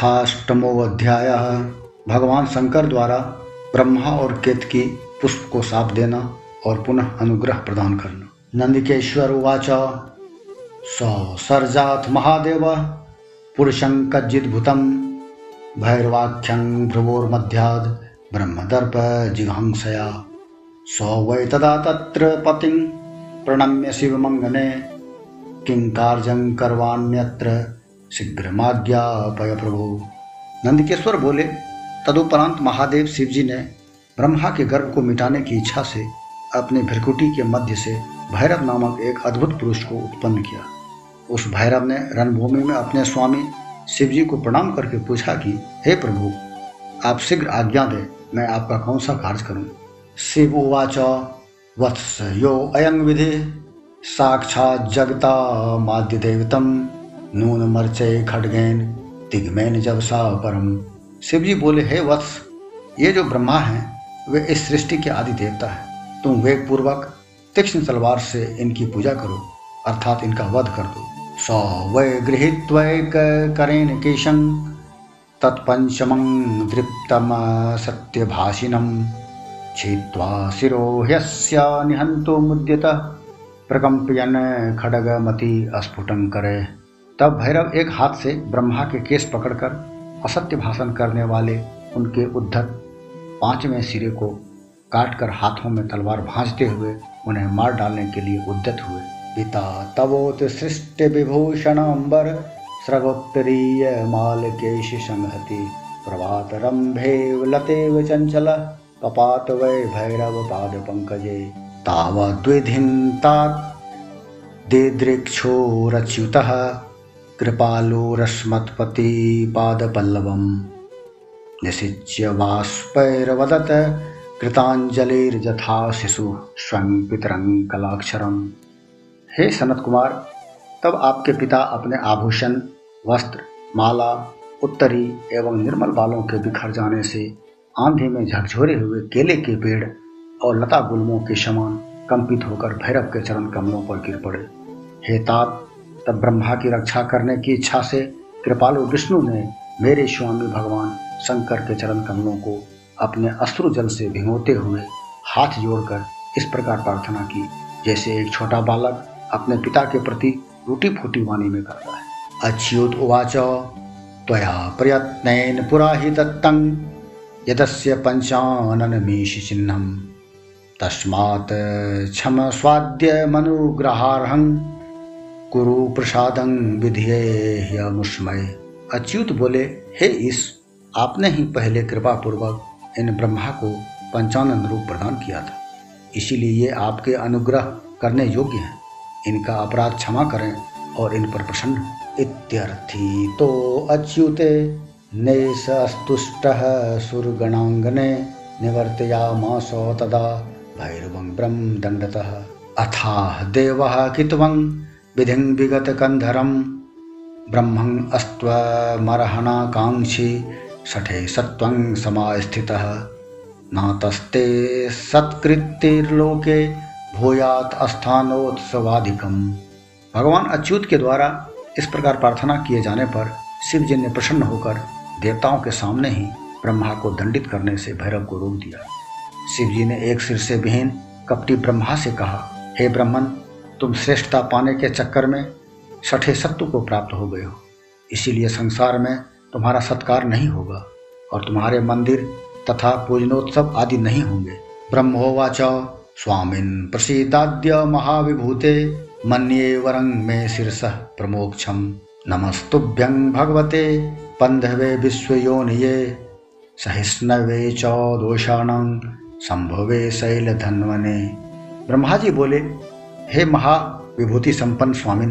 अथाष्टमो अध्याय भगवान शंकर द्वारा ब्रह्मा और केतकी पुष्प को साप देना और पुनः अनुग्रह प्रदान करना। नंदिकेश्वर उवाच, सौ सर्जात महादेव, पुरुषं कज्जिद्भुतं भैरवाख्यं भ्रुवोर्मध्याद् ब्रह्मदर्प जिघांसया। सौ वै तदा तत्र पतिं प्रणम्य शिवमङ्गने किङ्कार्यं करवाण्यत्र शीघ्रमाज्ञापय प्रभु नंदकेश्वर बोले, तदुपरांत महादेव शिव जी ने ब्रह्मा के गर्भ को मिटाने की इच्छा से अपने भ्रकुटी के मध्य से भैरव नामक एक अद्भुत पुरुष को उत्पन्न किया। उस भैरव ने रणभूमि में अपने स्वामी शिव जी को प्रणाम करके पूछा कि, हे प्रभु, आप शीघ्र आज्ञा दें, मैं आपका कौन सा कार्य करूँ? शिव उवाच, वत्स यो अयं विधि, साक्षात जगता माध्य देवतम नून मरचय खडगैन तिगमैन जब सा परम। शिव जी बोले, हे वत्स, ये जो ब्रह्मा हैं, वे इस सृष्टि के आदि देवता है। तुम वेग पूर्वक तीक्ष्ण तलवार से इनकी पूजा करो, अर्थात इनका वध कर दो। सौ वै गृहित करेन केशं तत्पंचमं दृप्तम सत्यभाषिणं छित्त्वा शिरो ह्यस्य निहन्तो मुद्यत प्रकम्पयन खडगमति अस्फुटं करे। तब भैरव एक हाथ से ब्रह्मा के केस पकड़कर असत्य भाषण करने वाले उनके उद्धत पाँचवें सिरे को काटकर हाथों में तलवार भांजते हुए उन्हें मार डालने के लिए उद्यत हुए। पिता, तवोत सृष्टि विभूषण अंबर स्रगोत्तरीय माल केश संहति, प्रभात रंभेव लतेव चंचल, कपात वै भैरव पाद पंकजे तावद्विधिन्ता दिदृक्षोरच्युतः कृपालुरस्मत्पतिपादपल्लवम् निशिच्य बाष्पैर्वदत कृतांजलिर्जथा शिशु स्वयं पितरं कलाक्षरम हे सनत कुमार तब आपके पिता अपने आभूषण, वस्त्र, माला, उत्तरी एवं निर्मल बालों के बिखर जाने से आंधी में झकझोरे हुए केले के पेड़ और लता गुलमों के समान कंपित होकर भैरव के चरण कमलों पर गिर पड़े। हे तात तब ब्रह्मा की रक्षा करने की इच्छा से कृपालु विष्णु ने मेरे स्वामी भगवान शंकर के चरण कमलों को अपने अश्रु जल से भिगोते हुए हाथ जोड़कर इस प्रकार प्रार्थना की, जैसे एक छोटा बालक अपने पिता के प्रति रूटी फूटी वाणी में करता है। अच्युत उवाच, त्वया प्रयत्न पुरा ही दत्तं यदस्य पंचाननमीश चिन्हम तस्मात् क्षम स्वाद्य मनुग्रहारहं कुरु प्रसादं विधिये मुस्मय अच्युत बोले, हे ईश, आपने ही पहले कृपा पूर्वक इन ब्रह्मा को पंचानन रूप प्रदान किया था। इसीलिए ये आपके अनुग्रह करने योग्य हैं। इनका अपराध क्षमा करें और इन पर प्रसन्न इत्यर्थी तो अच्युते नेशस्तुष्ट सुरगणांगने निवर्तयामासो तदा भैरवं ब्रह्म दंडतः अथाह देवः कितवं विधिं विगतकन्धरं ब्रह्मं अस्त्वमर्हणाकाङ्क्षी षठे सत्त्वं समास्थितः। नातस्ते सत्कृतिर्लोके भूयात अस्थानोत्सवाधिकम भगवान अच्युत के द्वारा इस प्रकार प्रार्थना किए जाने पर शिव जी ने प्रसन्न होकर देवताओं के सामने ही ब्रह्मा को दंडित करने से भैरव को रोक दिया। शिव जी ने एक सिर से विहीन कपटी ब्रह्मा से कहा, हे ब्रह्मन तुम श्रेष्ठता पाने के चक्कर में छठे सत्व को प्राप्त हो गए हो। इसीलिए संसार में तुम्हारा सत्कार नहीं होगा और तुम्हारे मंदिर तथा पूजनोत्सव आदि नहीं होंगे। ब्रह्मोवाच, स्वामिन प्रसीदाद्य महाविभूते, मन्ये वरंग मे शीर्ष प्रमोक्षम। नमस्तुभ्यं भगवते पंधवे विश्वयोनिये, सहिष्णवे च दोषाणां, संभवे शैल धन्वने ब्रह्मा जी बोले हे महा विभूति संपन्न स्वामिन,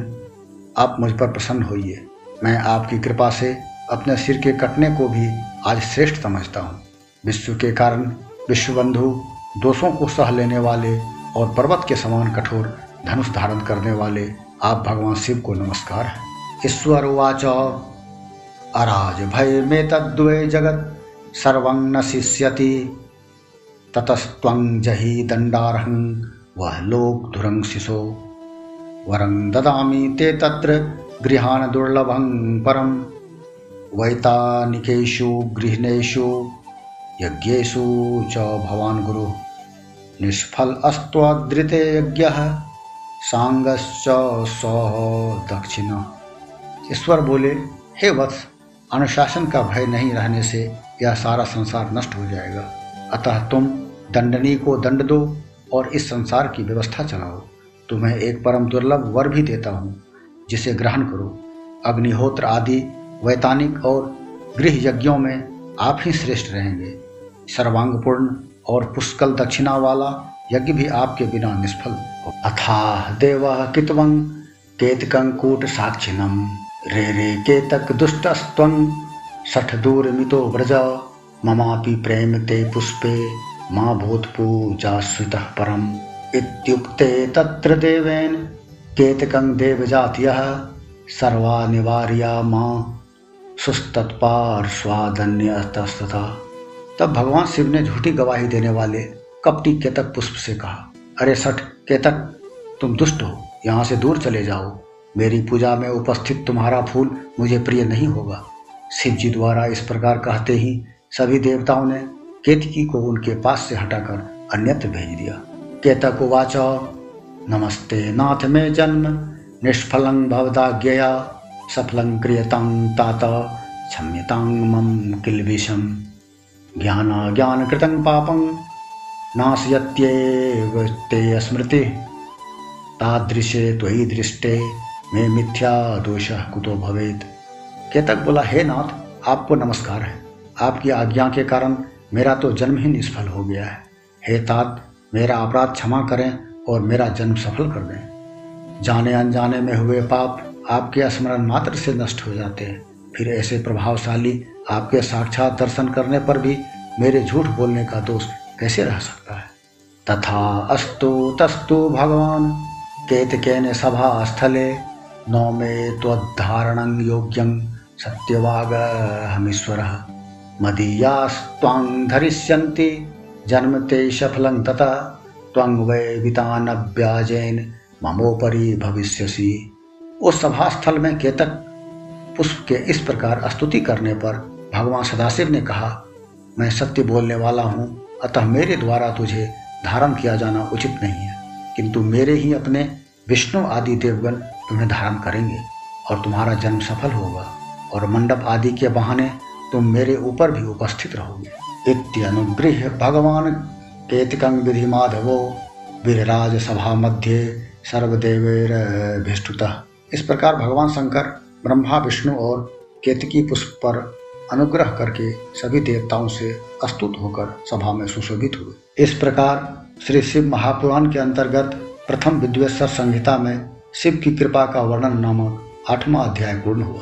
आप मुझ पर प्रसन्न होइए। मैं आपकी कृपा से अपने सिर के कटने को भी आज श्रेष्ठ समझता हूँ। विश्व के कारण विश्वबंधु दोषों को सह लेने वाले और पर्वत के समान कठोर धनुष धारण करने वाले आप भगवान शिव को नमस्कार ईश्वर उवाच, अराज भय में तद्वय जगत सर्वं न शिष्यति, ततस्त्वं जही दंडारहं वह लोक धुरंग शिशो। वरं ददामि ते तत्र गृहाण दुर्लभं परम। वैतानिकेषु गृहिणेषु, यज्ञेषु च भवान् गुरु। निष्फल अस्त्वदृते यज्ञ। सांगश्च दक्षिण। ईश्वर बोले, हे वत्स, अनुशासन का भय नहीं रहने से यह सारा संसार नष्ट हो जाएगा। अतः तुम दंडनी को दंड दो। और इस संसार की व्यवस्था चलाओ। तुम्हें एक परम दुर्लभ वर भी देता हूँ, जिसे ग्रहण करो। अग्निहोत्र आदि वैतानिक और गृह यज्ञों में आप ही श्रेष्ठ रहेंगे। सर्वांगपूर्ण और पुष्कल दक्षिणा वाला यज्ञ भी आपके बिना निष्फल। अथा देव कितवं केतकंकूट साक्षिणम रे रे केतक दुष्टस्त्वं। सठ दूर मितो व्रज। ममापि प्रेम ते पुष्पे। मा भूतपूजाश्रितः परम इत्युक्ते तत्र देवेन केतकं देवजात्यः सर्वा निवार्या माँ सुस्तत्पार्श्वादन्यतस्तथा तब भगवान शिव ने झूठी गवाही देने वाले कपटी केतक पुष्प से कहा, अरे सठ केतक, तुम दुष्ट हो, यहाँ से दूर चले जाओ। मेरी पूजा में उपस्थित तुम्हारा फूल मुझे प्रिय नहीं होगा। शिव जी द्वारा इस प्रकार कहते ही सभी देवताओं ने केतकी को उनके पास से हटाकर अन्यत्र भेज दिया। केतक उवाच, नमस्ते नाथ में जन्म, निष्फलं भवदाज्ञया, सफलं क्रियतां तात, क्षम्यतां मम किल्बिषं ज्ञानाज्ञानकृतं पापं नाशयत्येव ते स्मृति तादृशे त्वयि दृष्टे में मिथ्या दोष कुतो भवेत। केतक बोला, हे नाथ, आपको नमस्कार है। आपकी आज्ञा के कारण मेरा तो जन्म ही निष्फल हो गया है। हे तात, मेरा अपराध क्षमा करें और मेरा जन्म सफल कर दें। जाने अनजाने में हुए पाप आपके स्मरण मात्र से नष्ट हो जाते हैं। फिर ऐसे प्रभावशाली आपके साक्षात दर्शन करने पर भी मेरे झूठ बोलने का दोष कैसे रह सकता है? तथा अस्तु तस्तु भगवान, केतकेन सभा स्थले नौ में त्वद्धारणं योग्यं सत्यवाग हमीश्वर मदीयास्त्वां धरिष्यन्ति जन्म ते सफलं तथा। त्वं वै वितानव्याजेन ममोपरि भविष्यसि। उस सभा स्थल में केतक पुष्प के इस प्रकार स्तुति करने पर भगवान सदाशिव ने कहा, मैं सत्य बोलने वाला हूँ, अतः मेरे द्वारा तुझे धारण किया जाना उचित नहीं है। किंतु मेरे ही अपने विष्णु आदि देवगण तुम्हें धारण करेंगे और तुम्हारा जन्म सफल होगा और मंडप आदि के बहाने तुम मेरे ऊपर भी उपस्थित रहोगे। इत्यनुगृह भगवान केतकं विधि माधवो वीरराज सभा मध्य सर्वदेवेर भिष्टुतः इस प्रकार भगवान शंकर, ब्रह्मा, विष्णु और केतकी पुष्प पर अनुग्रह करके सभी देवताओं से अस्तुत होकर सभा में सुशोभित हुए। इस प्रकार श्री शिव महापुराण के अंतर्गत प्रथम विद्वेश्वर संहिता में शिव की कृपा का वर्णन नामक आठवां अध्याय पूर्ण हुआ।